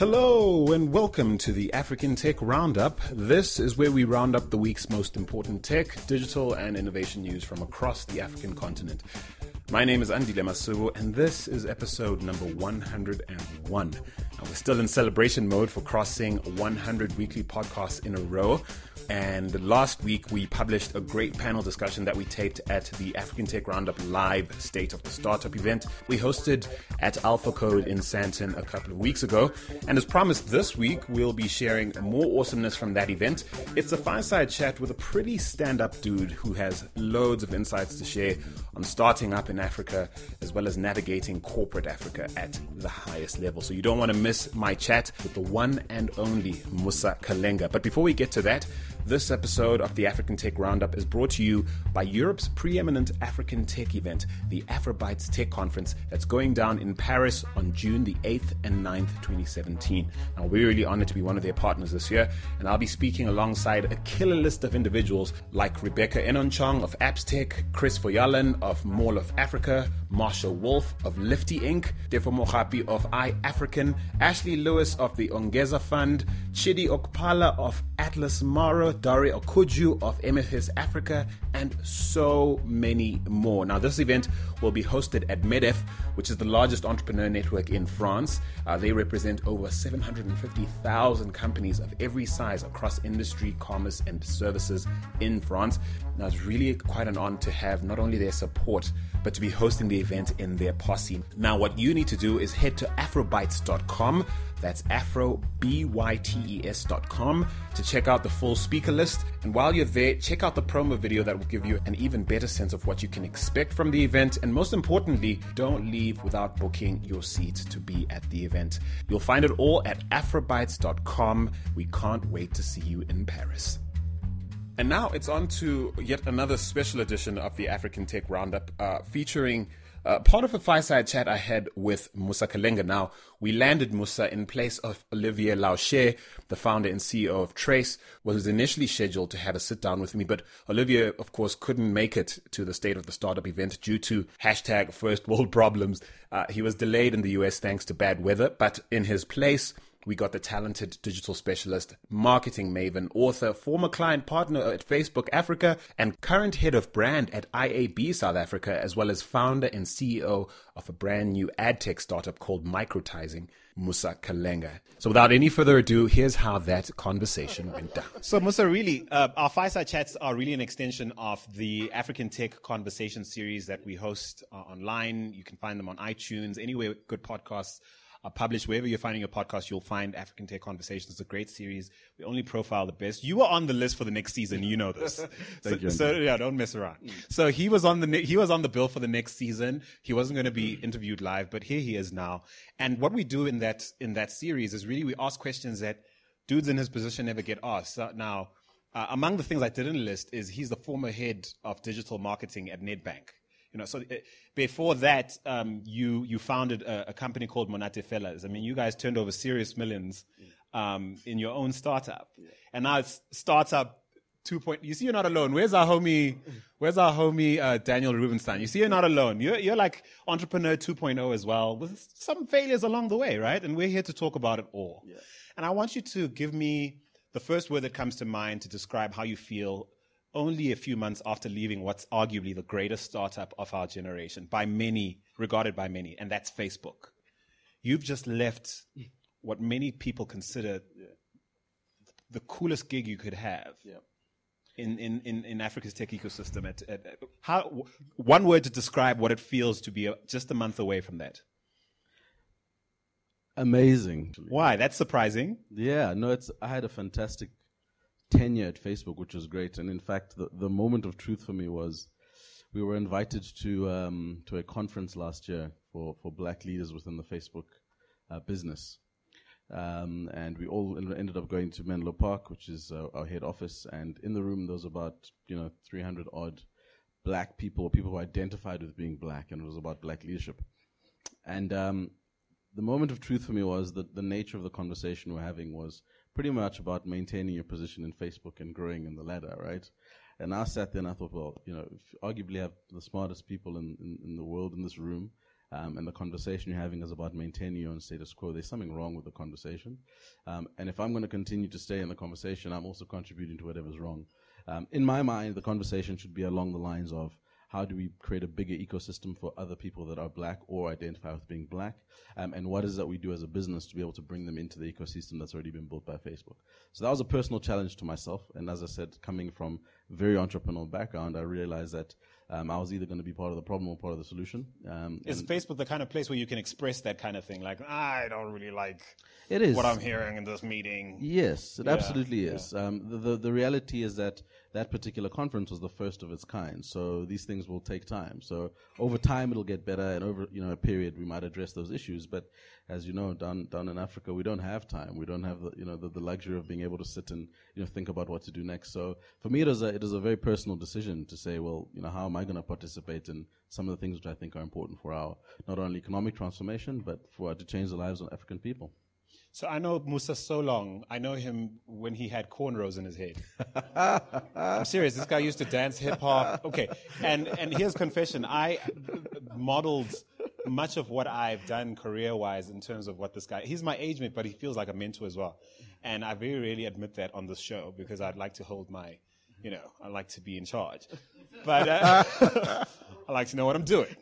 Hello and welcome to the African Tech Roundup. This is where we round up the week's most important tech, digital, and innovation news from across the African continent. My name is Andile Masuku, and this is episode number 101. Now, we're still in celebration mode for crossing 100 weekly podcasts in a row. And last week, we published a great panel discussion that we taped at the African Tech Roundup Live State of the Startup event we hosted at Alpha Code in Sandton a couple of weeks ago. And as promised, this week, we'll be sharing more awesomeness from that event. It's a fireside chat with a pretty stand up dude who has loads of insights to share on starting up in Africa as well as navigating corporate Africa at the highest level. So you don't want to miss my chat with the one and only Musa Kalenga. But before we get to that, this episode of the African Tech Roundup is brought to you by Europe's preeminent African tech event, the Afrobytes Tech Conference, that's going down in Paris on June the 8th and 9th, 2017. Now, we're really honored to be one of their partners this year, and I'll be speaking alongside a killer list of individuals like Rebecca Enonchong of AppsTech, Chris Voyalan of Mall of Africa, Marshall Wolf of Lifty Inc., Tefo Mohapi of iAfrikan, Ashley Lewis of the Ongeza Fund, Chidi Okpala of Atlas Mara, Dare Okoudjou of MFS Africa, and so many more. Now, this event will be hosted at MEDEF, which is the largest entrepreneur network in France. Uh, they represent over 750,000 companies of every size across industry, commerce, and services in France. Now, it's really quite an honor to have not only their support, but to be hosting the event in their posse. Now, what you need to do is head to afrobytes.com. That's afrobytes.com to check out the full speaker list. And while you're there, check out the promo video that will give you an even better sense of what you can expect from the event. And most importantly, don't leave without booking your seat to be at the event. You'll find it all at afrobytes.com. We can't wait to see you in Paris. And now it's on to yet another special edition of the African Tech Roundup uh, featuring uh, part of a fireside chat I had with Musa Kalenga. Now, we landed Musa in place of Olivier Laouchez, the founder and CEO of Trace, was initially scheduled to have a sit down with me, but Olivier, of course, couldn't make it to the State of the Startup event due to hashtag first world problems. Uh, he was delayed in the US thanks to bad weather, but in his place, we got the talented digital specialist, marketing maven, author, former client partner at Facebook Africa, and current head of brand at IAB South Africa, as well as founder and CEO of a brand new ad tech startup called Microtizing, Musa Kalenga. So without any further ado, here's how that conversation went down. So Musa, really, uh, our fireside chats are really an extension of the African Tech Conversation series that we host uh, online. You can find them on iTunes, anywhere good podcasts are published. Wherever you're finding your podcast, you'll find African Tech Conversations. It's a great series. We only profile the best. You were on the list for the next season. You know this. so, you, so, yeah, don't mess around. So he was on the he was on the bill for the next season. He wasn't going to be interviewed live, but here he is now. And what we do in that in that series is really we ask questions that dudes in his position never get asked. So now, uh, among the things I didn't list is he's the former head of digital marketing at Nedbank. You know, so uh, before that, um, you you founded a, a, company called Monate Fellas. I mean, you guys turned over serious millions um, in your own startup, yeah. and now it's startup. Two point. You see, you're not alone. Where's our homie? Where's our homie uh, Daniel Rubenstein? You see, you're not alone. You're you're like entrepreneur 2.0 as well, with some failures along the way, right? And we're here to talk about it all. Yeah. And I want you to give me the first word that comes to mind to describe how you feel only a few months after leaving what's arguably the greatest startup of our generation by many, regarded by many, and that's Facebook. You've just left what many people consider yeah. the coolest gig you could have. Yeah. In, in, in, in Africa's tech ecosystem, at, at, at how one word to describe what it feels to be a, just a month away from that. Amazing. Why? That's surprising. Yeah, no, it's. I had a fantastic tenure at Facebook, which was great. And in fact, the, the moment of truth for me was we were invited to um, to a conference last year for, for black leaders within the Facebook uh, business. Um, and we all ended up going to Menlo Park, which is uh, our head office. And in the room, there was about you know 300 odd black people, people who identified with being black, and it was about black leadership. And um, the moment of truth for me was that the nature of the conversation we're having was pretty much about maintaining your position in Facebook and growing in the ladder, right? And I sat there and I thought, well, you know, arguably have the smartest people in, in, in the world in this room, um, and the conversation you're having is about maintaining your own status quo. There's something wrong with the conversation. Um, and if I'm going to continue to stay in the conversation, I'm also contributing to whatever's wrong. Um, in my mind, the conversation should be along the lines of how do we create a bigger ecosystem for other people that are black or identify with being black? Um, and what is it that we do as a business to be able to bring them into the ecosystem that's already been built by Facebook? So that was a personal challenge to myself. And as I said, coming from very entrepreneurial background, I realized that um, I was either going to be part of the problem or part of the solution. Um, is Facebook the kind of place where you can express that kind of thing? Like, I don't really like it is what I'm hearing in this meeting. Yes, it yeah, absolutely is. Yeah. Um, the, the, the reality is that that particular conference was the first of its kind. So these things will take time. So over time it'll get better, and over you know a period we might address those issues. But as you know, down down in Africa, we don't have time. We don't have the you know the, the luxury of being able to sit and you know think about what to do next. So for me, it is a it is a very personal decision to say, well, you know, how am I going to participate in some of the things which I think are important for our not only economic transformation, but for to change the lives of African people. So I know Musa so long. I know him when he had cornrows in his head. I'm serious. This guy used to dance hip hop. Okay, and and here's confession. I modeled much of what I've done career wise in terms of what this guy. He's my age mate, but he feels like a mentor as well. And I very rarely admit that on this show because I'd like to hold my, you know, I like to be in charge. But uh, I like to know what I'm doing.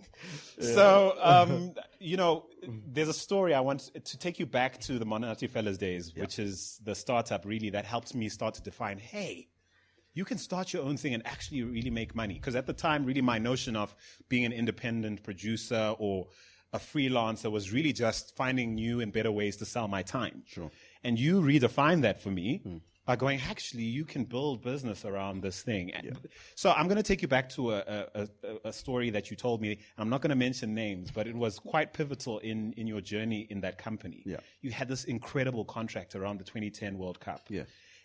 Yeah. So, um, you know, there's a story I want to take you back to the Monate Fellas days, yeah. which is the startup really that helped me start to define, hey, you can start your own thing and actually really make money. Because at the time, really my notion of being an independent producer or a freelancer was really just finding new and better ways to sell my time. Sure. And you redefined that for me. Mm by going, actually, you can build business around this thing. Yeah. So I'm going to take you back to a, a, a, story that you told me. I'm not going to mention names, but it was quite pivotal in, in your journey in that company. Yeah. You had this incredible contract around the 2010 World Cup. Yeah.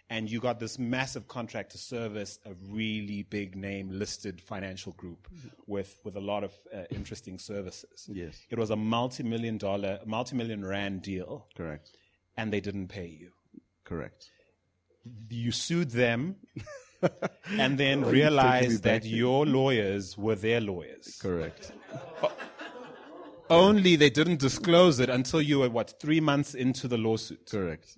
And you got this massive contract to service a really big name listed financial group mm-hmm. with, with a lot of uh, interesting services. Yes. It was a multi-million dollar, multi-million rand deal. Correct. And they didn't pay you. Correct you sued them and then oh, realized that your lawyers were their lawyers. Correct. Only they didn't disclose it until you were, what, three months into the lawsuit. Correct.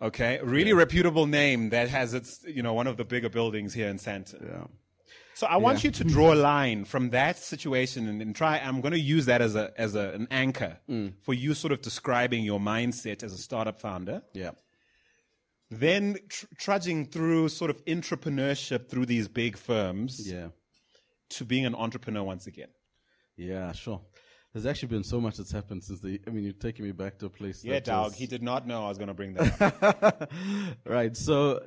Okay. Really yeah. reputable name that has its, you know, one of the bigger buildings here in Sandton. Yeah. So I want yeah. you to draw a line from that situation and, and try. I'm going to use that as a as a, an anchor mm. for you, sort of describing your mindset as a startup founder. Yeah then tr- trudging through sort of entrepreneurship through these big firms yeah. to being an entrepreneur once again. Yeah, sure. There's actually been so much that's happened since the. I mean, you're taking me back to a place. Yeah, dog. Was... He did not know I was going to bring that. Up. Right. So,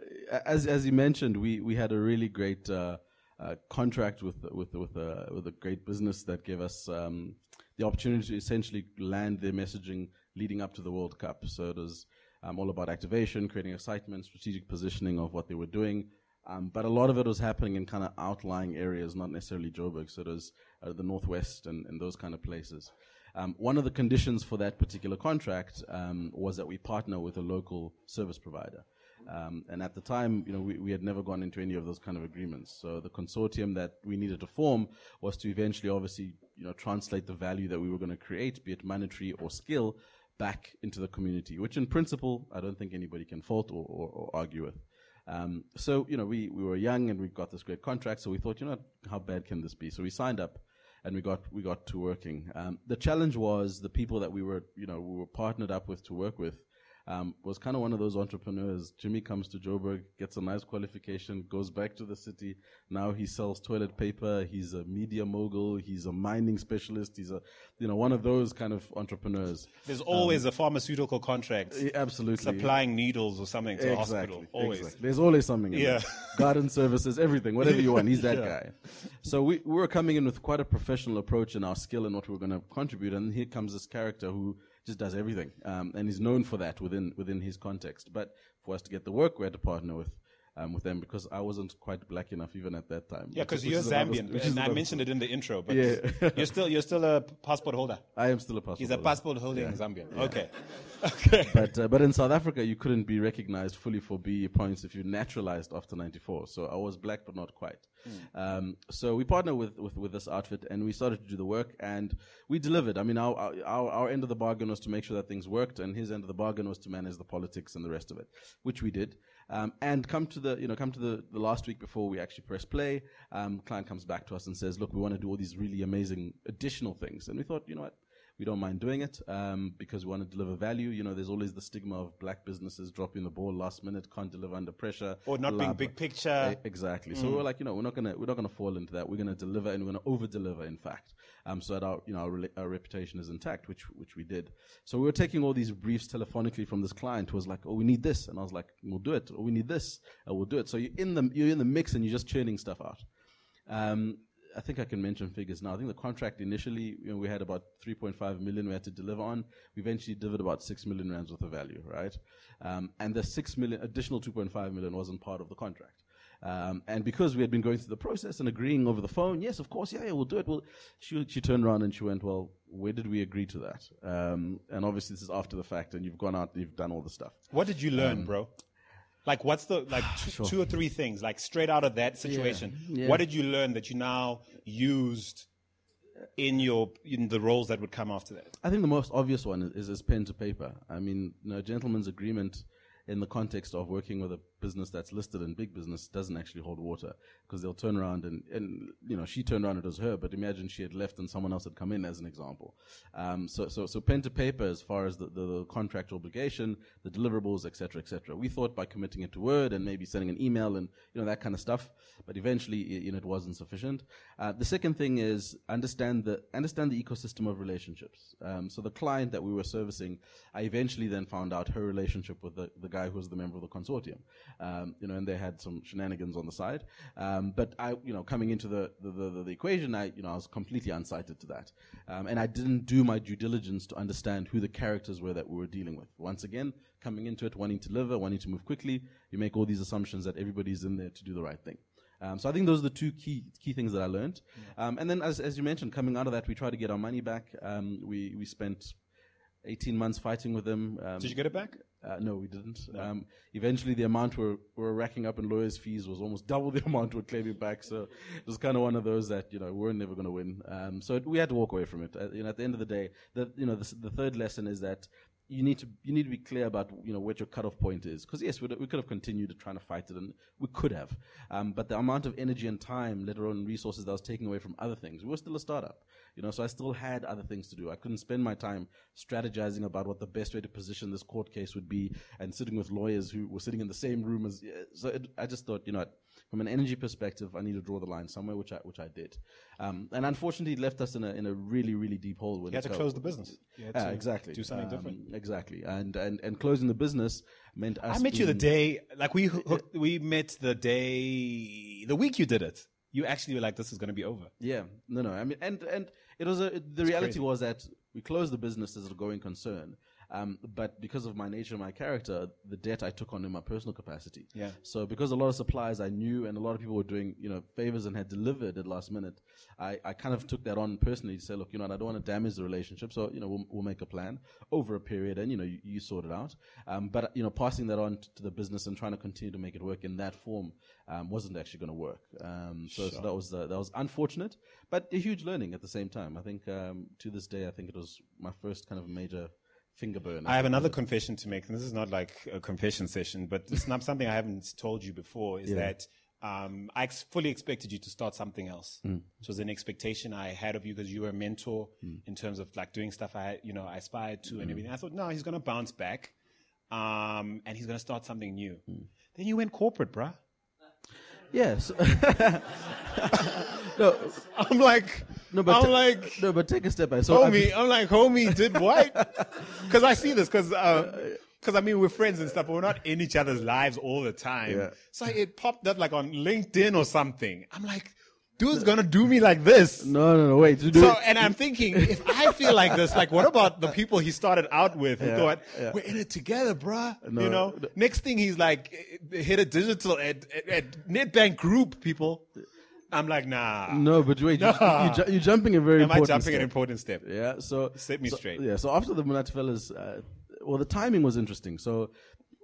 as as you mentioned, we we had a really great uh, uh, contract with with with a with a great business that gave us um, the opportunity to essentially land their messaging leading up to the World Cup. So it was um, all about activation, creating excitement, strategic positioning of what they were doing. Um, but a lot of it was happening in kind of outlying areas, not necessarily Joburg. So it was uh, the Northwest and, and, those kind of places. Um, one of the conditions for that particular contract um, was that we partner with a local service provider. Um, and at the time, you know, we, we had never gone into any of those kind of agreements. So the consortium that we needed to form was to eventually, obviously, you know, translate the value that we were going to create, be it monetary or skill, back into the community, which in principle, I don't think anybody can fault or, or, or argue with. Um, so, you know, we, we were young and we got this great contract, so we thought, you know, how bad can this be? So we signed up and we got, we got to working. Um, the challenge was the people that we were, you know, we were partnered up with to work with um, was kind of one of those entrepreneurs. Jimmy comes to Joburg, gets a nice qualification, goes back to the city. Now he sells toilet paper. He's a media mogul. He's a mining specialist. He's a, you know, one of those kind of entrepreneurs. There's always um, a pharmaceutical contract. Absolutely. Supplying needles or something to exactly, hospital. Always. Exactly. There's always something. yeah. Garden services, everything, whatever you want. He's that yeah. guy. So we, we were coming in with quite a professional approach in our skill and what we were going to contribute. And here comes this character who just does everything, um, and he's known for that within within his context. But for us to get the work, we had to partner with um, with them because I wasn't quite black enough even at that time. Yeah, because you're another- Zambian, and I mentioned it in the intro. But Yeah. you're still you're still a passport holder. I am still a passport. He's a holder. passport holding Zambian. Okay, okay. But uh, but in South Africa, you couldn't be recognized fully for BE points if you naturalized after '94. So I was black, but not quite. Um, so we partnered with, with with this outfit, and we started to do the work, and we delivered. I mean, our our our end of the bargain was to make sure that things worked, and his end of the bargain was to manage the politics and the rest of it, which we did. Um, and come to the you know come to the, the last week before we actually press play, um, client comes back to us and says, "Look, we want to do all these really amazing additional things," and we thought, you know what we don't mind doing it um, because we want to deliver value. You know, there's always the stigma of black businesses dropping the ball last minute, can't deliver under pressure, Or not being big picture. Exactly. So we're like, you know, we're not gonna we're not gonna fall into that. We're gonna deliver and we're gonna over deliver. In fact, um, so that our you know our, rela- our reputation is intact, which which we did. So we were taking all these briefs telephonically from this client who was like, oh, we need this, and I was like, we'll do it. Or we need this, and we'll do it. So you're in the you're in the mix and you're just churning stuff out. Um, I think I can mention figures now. I think the contract initially, you know, we had about 3.5 million we had to deliver on. We eventually delivered about 6 million rands worth of value, right? Um, and the 6 million, additional 2.5 million wasn't part of the contract. Um, and because we had been going through the process and agreeing over the phone, yes, of course, yeah, yeah, we'll do it. Well, she, she turned around and she went, well, where did we agree to that? Um, and obviously this is after the fact and you've gone out and you've done all the stuff. What did you learn, Um, bro? Like, what's the like two, two or three things like straight out of that situation? Yeah. What did you learn that you now used in your in the roles that would come after that? I think the most obvious one is, is, pen to paper. I mean, you know, a gentleman's agreement in the context of working with a business that's listed in big business doesn't actually hold water because they'll turn around and, and, you know, she turned around, it was her, but imagine she had left and someone else had come in as an example. Um, so, so, so pen to paper as far as the, the, the contract obligation, the deliverables, etc cetera, et cetera. We thought by committing it to Word and maybe sending an email and, you know, that kind of stuff, but eventually, you know, it wasn't sufficient. Uh, the second thing is understand the, understand the ecosystem of relationships. Um, so the client that we were servicing, I eventually then found out her relationship with the, the guy who was the member of the consortium. Um, you know, and they had some shenanigans on the side. Um, but I, you know, coming into the, the, the, the equation, I, you know, I was completely unsighted to that. Um, and I didn't do my due diligence to understand who the characters were that we were dealing with. Once again, coming into it, wanting to deliver, wanting to move quickly, you make all these assumptions that everybody's in there to do the right thing. Um, so I think those are the two key key things that I learned. Um, and then, as as you mentioned, coming out of that, we tried to get our money back. Um, we we spent 18 months fighting with them. Um, Did you get it back? Uh, no, we didn't. Um, eventually, the amount we're, we're racking up in lawyers' fees was almost double the amount we're claiming back. So it was kind of one of those that you know we're never going to win. Um, so it, we had to walk away from it. Uh, you know, at the end of the day, the you know the, the third lesson is that you need to you need to be clear about you know what your cutoff point is. Because yes, we we could have continued trying to fight it, and we could have. Um, but the amount of energy and time, let alone resources, that was taking away from other things. We were still a startup, you know. So I still had other things to do. I couldn't spend my time strategizing about what the best way to position this court case would be, and sitting with lawyers who were sitting in the same room as. So it, I just thought, you know, from an energy perspective, I need to draw the line somewhere, which I which I did. Um, and unfortunately, it left us in a in a really really deep hole. When You had to close the business. Yeah, to exactly. Do something Um, different. Exactly, and and and closing the business meant us. I met you the day, like we hooked, we met the day, the week you did it. You actually were like, "This is going to be over." Yeah, no, no. I mean, and and it was a. The reality crazy. was that we closed the business as a going concern, um, but because of my nature and my character, the debt I took on in my personal capacity. Yeah. So because a lot of suppliers I knew and a lot of people were doing, you know, favors and had delivered at last minute, I, I kind of took that on personally to say, look, you know, I don't want to damage the relationship, so you know, we'll, we'll make a plan over a period, and you know, you, you sort it out. Um, but you know, passing that on t- to the business and trying to continue to make it work in that form um, wasn't actually going to work. Um, so, so that was uh, that was unfortunate, but a huge learning at the same time. I think um, to this day, I think it was my first kind of major finger burn. I have another confession to make, and this is not like a confession session, but it's not something I haven't told you before. Is that um, I ex- fully expected you to start something else. It was an expectation I had of you because you were a mentor in terms of like doing stuff I, you know, I aspired to and everything. I thought, no, he's going to bounce back, um, and he's going to start something new. Then you went corporate, bruh. Yes. no, I'm like, no, but I'm ta- like, no, but take a step back. So I- homie, I'm like, homie, did what? Because I see this, because because uh, uh, I mean we're friends and stuff, but we're not in each other's lives all the time. Yeah. So it popped up like on LinkedIn or something. I'm like, dude's gonna do me like this. No, no, no. Wait. So, it- and I'm thinking, if I feel like this, like, what about the people he started out with who Yeah, thought, yeah. we're in it together, bruh? No, you know, no. next thing he's like, hit a digital at, at, at Nedbank Group, people. I'm like, nah. no, but wait. You, Nah. you, you're jumping a very Am I important jumping step. an important step? Yeah. So Set me so- straight. Yeah. So after the Monate fellas, uh, well, the timing was interesting. So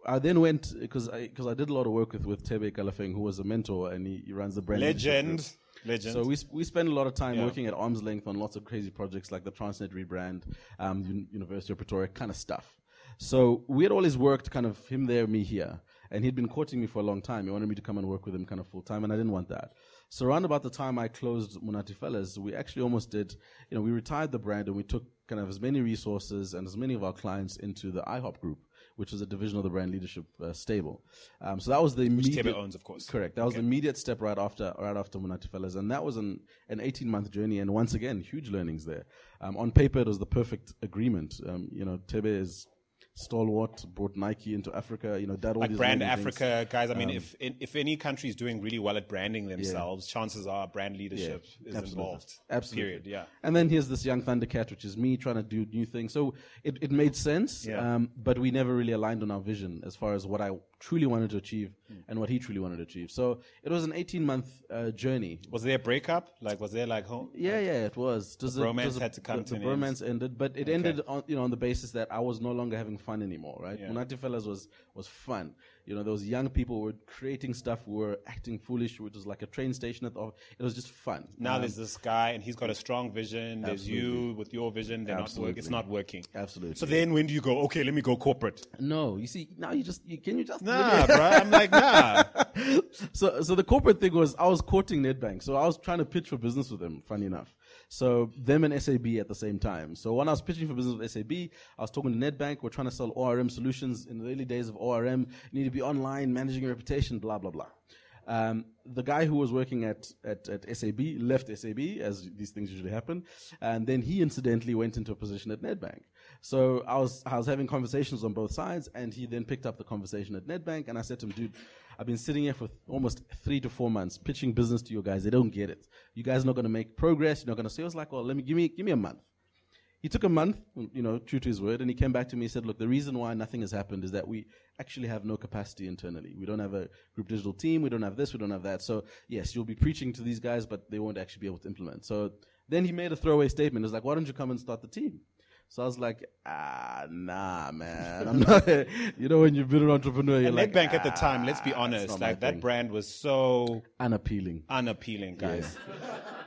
I then went because I because I did a lot of work with with Thebe Ikalafeng, who was a mentor, and he, he runs the brand. Legend. Legend. So we sp- we spend a lot of time Yeah. working at arm's length on lots of crazy projects like the Transnet rebrand, um, Un- University of Pretoria kind of stuff. So we had always worked kind of him there, me here, and he'd been courting me for a long time. He wanted me to come and work with him kind of full time, and I didn't want that. So around about the time I closed Monate Fellas, we actually almost did. You know, we retired the brand and we took kind of as many resources and as many of our clients into the IHOP group, which is a division of the brand leadership uh, stable. Um, so that was the immediate. Thebe owns, of course. Correct. That was the immediate step right after right after Monate Fellas, and that was an an eighteen month journey. And once again, huge learnings there. Um, on paper, it was the perfect agreement. Um, you know, Thebe is stalwart, brought Nike into Africa. You know, that all like brand amazing things. Africa, guys. I mean, if if any country is doing really well at branding themselves, chances are brand leadership is absolutely. involved. Absolutely. Period. Yeah. And then here's this young Thundercat, which is me trying to do new things. So it, it made sense, Yeah. um, but we never really aligned on our vision as far as what I truly wanted to achieve Hmm. and what he truly wanted to achieve. So it was an 18 month uh, journey. Was there a breakup? Like, was there like home? Yeah, yeah, it was. Does The bromance had to come the, to the an end. bromance ended, but it ended on you know on the basis that I was no longer having fun anymore. Right, Yeah. Monate Fellas was was fun. You know, those young people were creating stuff, were acting foolish, which was like a train station. At the, it was just fun. Now Um, there's this guy, and he's got a strong vision. There's you with your vision. They're not work. Absolutely. It's not working. Absolutely. So then, when do you go? Okay, let me go corporate. no, you see, now you just you, can you just Nah, bro. I'm like, nah. so so the corporate thing was I was courting Nedbank, so I was trying to pitch for business with them. Funny enough, so them and SAB at the same time. So when I was pitching for business with SAB, I was talking to Nedbank. We're trying to sell ORM solutions in the early days of ORM. You need to be online, managing your reputation, blah blah blah. Um, the guy who was working at, at, at SAB left SAB, as these things usually happen, and then he incidentally went into a position at Nedbank. So I was I was having conversations on both sides, and he then picked up the conversation at Nedbank, and I said to him, "Dude, I've been sitting here for almost three to four months pitching business to you guys. They don't get it. You guys are not going to make progress. You're not going to say." I was like, "Well, let me give me give me a month." He took a month, you know, true to his word, and he came back to me and said, Look, the reason why nothing has happened is that we actually have no capacity internally. We don't have a group digital team, we don't have this, we don't have that. So, yes, you'll be preaching to these guys, but they won't actually be able to implement. So then he made a throwaway statement. It's like, Why don't you come and start the team? So I was like, ah, nah, man. I'm not, you know, when you've been an entrepreneur, you're And like, Nedbank at the time, let's be "Ah, honest, like that thing." brand was so unappealing. unappealing, guys.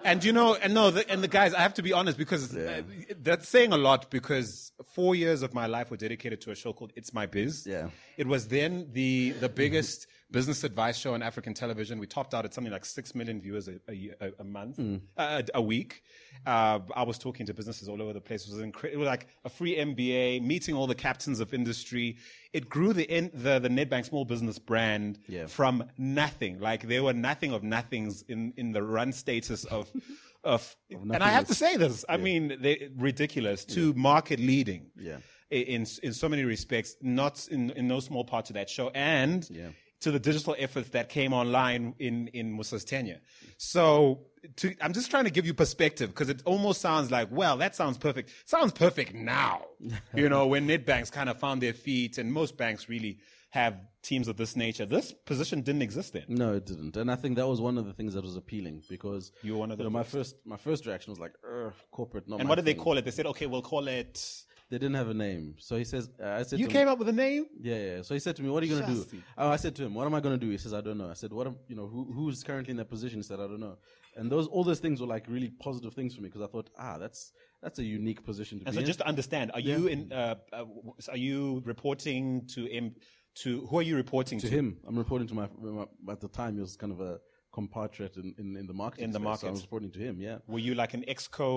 And you know, and no, the, and the guys, I have to be honest because uh, that's saying a lot. Because four years of my life were dedicated to a show called "It's My Biz." Yeah. it was then the the biggest business advice show on African television. We topped out at something like six million viewers a, a, a, month, uh, a week. Uh, I was talking to businesses all over the place. It was incredible. It was like a free MBA, meeting all the captains of industry. It grew the in, the the Nedbank small business brand Yeah. from nothing. Like there were nothing of nothings in, in the run status of, of, and I have to say this. I mean, they ridiculous to market leading. Yeah. In, in so many respects, not in, in no small part to that show and Yeah. To the digital efforts that came online in, in Musa's tenure. So to, I'm just trying to give you perspective because it almost sounds like, well, that sounds perfect. Sounds perfect now. you know, when Nedbanks kind of found their feet and most banks really have teams of this nature. This position didn't exist then. No, it didn't, and I think that was one of the things that was appealing because You were one of the know, my first my first reaction was like, corporate, not And what did they call it? They said, okay, we'll call it. They didn't have a name, so he says, uh, "I said You to came him, up with a name? yeah, yeah." So he said to me, "What are you gonna do?" Oh, I said to him, "What am I gonna do?" He says, "I don't know." I said, "What? Am, you know, who who's currently in that position?" He said, "I don't know." And those all those things were like really positive things for me because I thought, ah, that's that's a unique position to And be so in. just to understand, are you in? Uh, uh, are you reporting to him? To who are you reporting to? to him. I'm reporting to my, my at the time he was kind of a compatriot in, in, in the market. In the So market. I was reporting to him. Yeah. Were you like an exco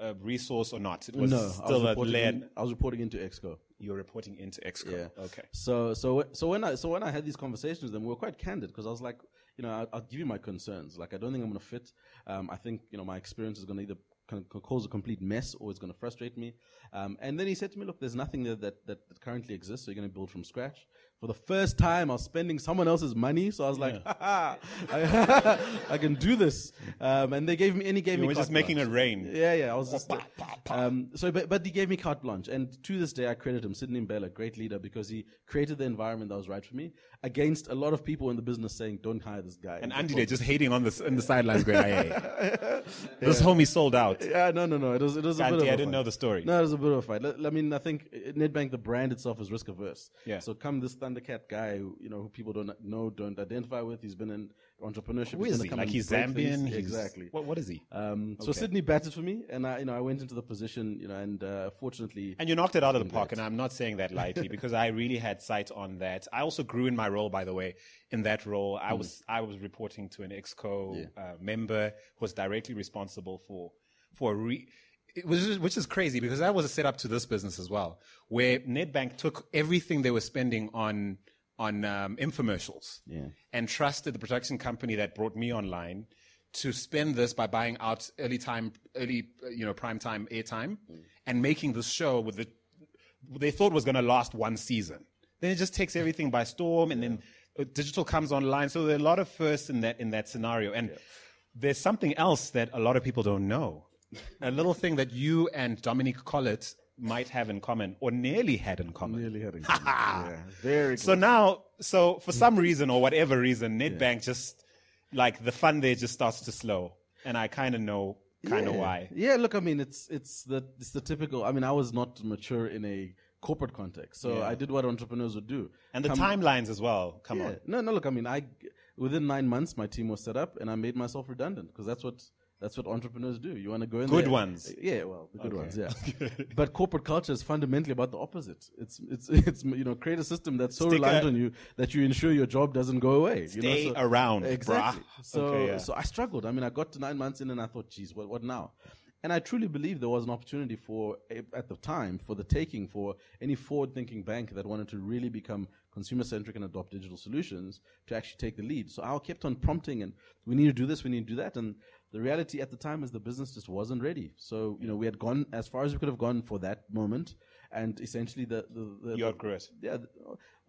uh, resource or not? It was no, I was, still a reporting in, I was reporting into Exco. You were reporting into exco. Yeah. Okay. So so so when I so when I had these conversations with them, we were quite candid because I was like, you know, I'll, I'll give you my concerns. Like, I don't think I'm going to fit. Um, I think you know my experience is going to either kind of cause a complete mess or it's going to frustrate me. Um, and then he said to me, look, there's nothing there that, that, that currently exists. So you're going to build from scratch. For the first time, I was spending someone else's money. So I was like, I, I can do this. Um, and they gave me, and he gave You me were just carte making blanche. it rain. Yeah, yeah. I was just, um, so, but, but he gave me carte blanche. And to this day, I credit him, Sidney Mbella, great leader, because he created the environment that was right for me against a lot of people in the business saying, don't hire this guy. And Andy there just hating on this in the sidelines, going, "Hey, this homie sold out." Yeah, no, no, no. It was, it was a Auntie, bit of a I didn't fight. know the story. No, it was a bit of a fight. I mean, I think Nedbank, the brand itself, is risk averse. Yeah. So come this Thundercat guy, who, you know, who people don't know, don't identify with. He's been in entrepreneurship. Who he's is he? Like he's. Zambian. He's- exactly. What what is he? Um, So Okay. Sydney batted for me, and I, you know, I went into the position, you know, and uh, fortunately, And you knocked it out of the park, and I'm not saying that lightly because I really had sight on that. I also grew in my role, by the way. In that role, I was I was reporting to an exco uh, member who was directly responsible for for re. Was, which is crazy because that was a setup to this business as well, where Nedbank took everything they were spending on on um, infomercials Yeah. and trusted the production company that brought me online to spend this by buying out early time, early you know prime time airtime, and making this show with the they thought was going to last one season. Then it just takes everything by storm, and then uh, digital comes online. So there are a lot of firsts in that in that scenario, and there's something else that a lot of people don't know. A little thing that you and Dominique Collett might have in common, or nearly had in common. nearly had it. yeah, very. So now, so for some reason or whatever reason, Nedbank just like the fun there just starts to slow, and I kind of know kind of yeah. why. Yeah, look, I mean, it's it's the it's the typical. I mean, I was not mature in a corporate context, so Yeah. I did what entrepreneurs would do. And the Come- timelines as well. Come Yeah. on. No, no. Look, I mean, I within nine months, my team was set up, and I made myself redundant because that's what that's what entrepreneurs do. You want to go in Good there- ones. Yeah, well, the good Okay. ones, yeah. but corporate culture is fundamentally about the opposite. It's it's it's you know create a system that's so Stick reliant a- on you that you ensure your job doesn't go away. you know, Stay so- around, exactly. brah. So Okay, yeah. so I struggled. I mean, I got to nine months in, and I thought, geez, what what now? And I truly believe there was an opportunity for, eh, at the time, for the taking for any forward-thinking bank that wanted to really become consumer-centric and adopt digital solutions to actually take the lead. So I kept on prompting, and we need to do this, we need to do that. And the reality at the time is the business just wasn't ready. So you know, we had gone as far as we could have gone for that moment, and essentially the the, the You outgrew it. yeah.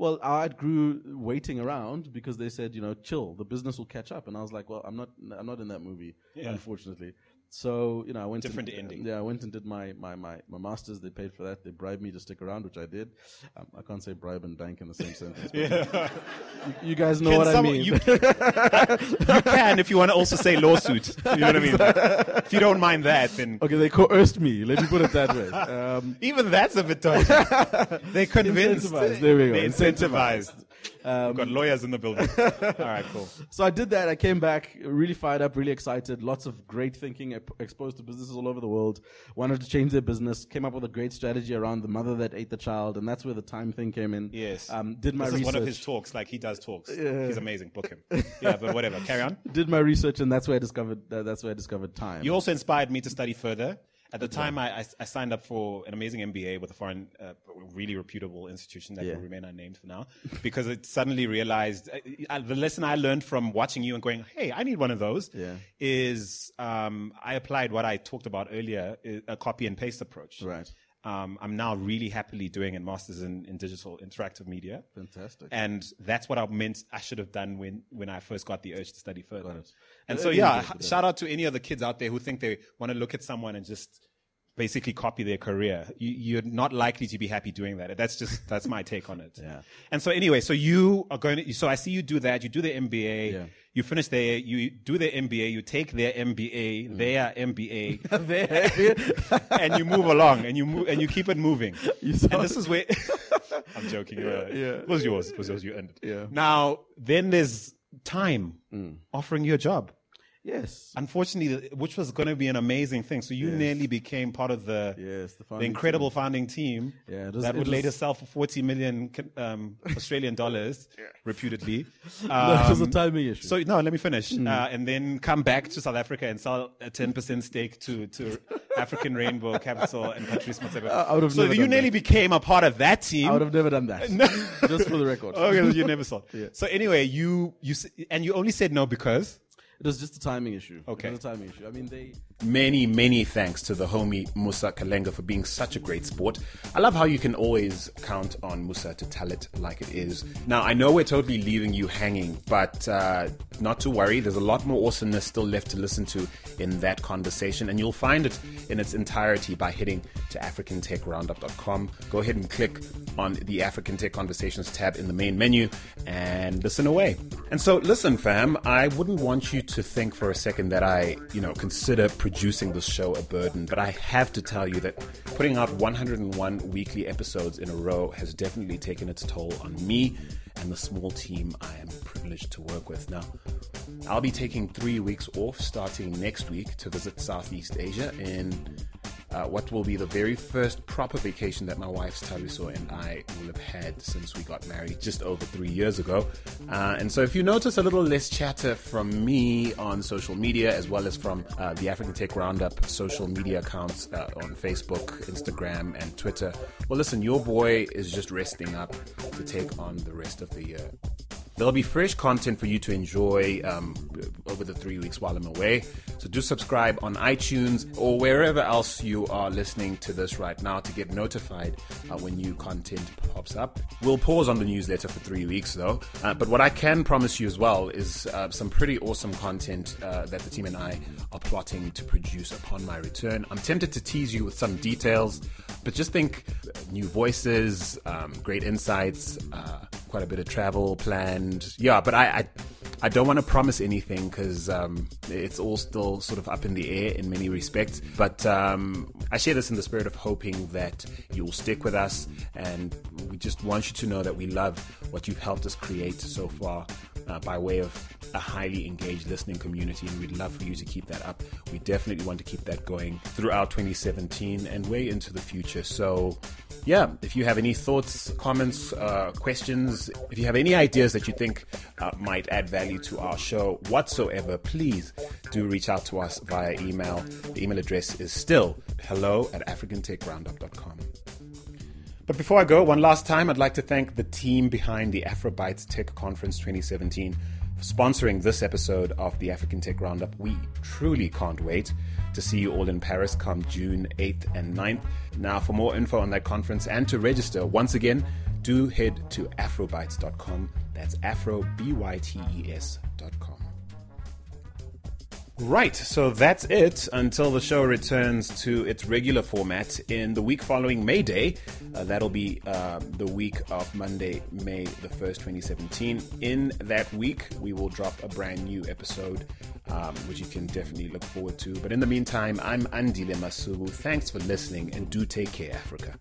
Well, I outgrew waiting around because they said, you know, chill, the business will catch up, and I was like, well, I'm not, I'm not in that movie, Yeah. unfortunately. So you know, I went Different and, ending. Yeah, I went and did my, my my my masters. They paid for that. They bribed me to stick around, which I did. Um, I can't say bribe and bank in the same sentence. you, you guys know Can what I mean. You, you can if you want to also say lawsuit. You know what I mean? If you don't mind that, then okay, they coerced me. Let me put it that way. Um, even that's a bit dodgy. They convinced. There we go. They incentivized. Um, We've got lawyers in the building. All right, cool. So I did that. I came back really fired up, really excited. Lots of great thinking, exposed to businesses all over the world. Wanted to change their business. Came up with a great strategy around the mother that ate the child, and that's where the time thing came in. Yes. Um, did my this is research. one of his talks. Like he does talks. He's amazing. Book him. Yeah, but whatever. Carry on. did my research, and that's where I discovered. Uh, that's where I discovered time. You also inspired me to study further. At the time, I, I, signed up for an amazing MBA with a foreign, uh, really reputable institution that Yeah. will remain unnamed for now, because it suddenly realized uh, uh, the lesson I learned from watching you and going, "Hey, I need one of those." Yeah. Is um, I applied what I talked about earlier, a copy and paste approach. Right. Um, I'm now really happily doing a master's in, in digital interactive media. Fantastic. And that's what I meant I should have done when, when I first got the urge to study further. And so, yeah, yeah, yeah, h- shout out to any of the kids out there who think they want to look at someone and just basically copy their career. You, you're not likely to be happy doing that. That's just, that's my take on it. Yeah. And so anyway, so you are going to, so I see you do that. You do the MBA. Yeah. You finish there. You do the MBA. You take their MBA, Mm. their MBA, and you move along and you move, and you keep it moving. You and this is where I'm joking. uh, yeah. It was yours. It was yours. You ended. Yeah. Mm. Now, then there's Tyme offering you a job. Yes. Unfortunately, which was going to be an amazing thing. So you Yes. nearly became part of the Yes. The, the incredible team. founding team Yeah, was- that would was- later sell for 40 million um, Australian dollars, reputedly. That was a Um, timing issue. so no, let me finish, Mm. uh, and then come back to South Africa and sell a ten percent stake to to African Rainbow Capital and Patrice Motsepe. I would have so you done nearly became a part of that team. I would have never done that. Just for the record. okay, you never saw. Yeah. So anyway, you you s- and you only said no because It was just a timing issue. Okay. It was a timing issue. I mean, they. Many, many thanks to the homie Musa Kalenga for being such a great sport. I love how you can always count on Musa to tell it like it is. Now, I know we're totally leaving you hanging, but uh, not to worry. There's a lot more awesomeness still left to listen to in that conversation, and you'll find it in its entirety by hitting to africantechroundup.com. Go ahead and click on the African Tech Conversations tab in the main menu and listen away. And so, listen, fam, I wouldn't want you to think for a second that I, you know, consider producing this show a burden, but I have to tell you that putting out 101 weekly episodes in a row has definitely taken its toll on me and the small team I am privileged to work with. Now, I'll be taking three weeks off starting next week to visit Southeast Asia in uh, what will be the very first proper vacation that my wife Taliso and I will have had since we got married just over three years ago. Uh, and so, if you notice a little less chatter from me on social media, as well as from uh, the African Tech Roundup social media accounts uh, on Facebook, Instagram, and Twitter, well, listen, your boy is just resting up to take on the rest of the year. There'll be fresh content for you to enjoy um, over the three weeks while I'm away. So do subscribe on iTunes or wherever else you are listening to this right now to get notified uh, when new content pops up. We'll pause on the newsletter for three weeks though. Uh, but what I can promise you as well is uh, some pretty awesome content uh, that the team and I are plotting to produce upon my return. I'm tempted to tease you with some details, but just think new voices, um, great insights, uh, quite a bit of travel planned. Yeah, but I, I, I don't want to promise anything because um, it's all still sort of up in the air in many respects. But um, I share this in the spirit of hoping that you'll stick with us, and we just want you to know that we love what you've helped us create so far uh, by way of a highly engaged listening community, and we'd love for you to keep that up. We definitely want to keep that going throughout 2017 and way into the future. So, yeah, if you have any thoughts, comments, uh, questions, if you have any ideas that you think uh, might add value to our show whatsoever, please do reach out to us via email. The email address is still hello at africantechroundup.com. But before I go, one last time, I'd like to thank the team behind the Afrobytes Tech Conference 2017 for sponsoring this episode of the African Tech Roundup. We truly can't wait to see you all in Paris come June 8th and 9th. Now, for more info on that conference and to register, once again, do head to afrobytes.com. That's afro, B-Y-T-E-S.com. Right, so that's it until the show returns to its regular format in the week following May Day. Uh, that'll be uh, the week of Monday, May the 1st, 2017. In that week, we will drop a brand new episode, um, which you can definitely look forward to. But in the meantime, I'm Andile Masuku. Thanks for listening and do take care, Africa.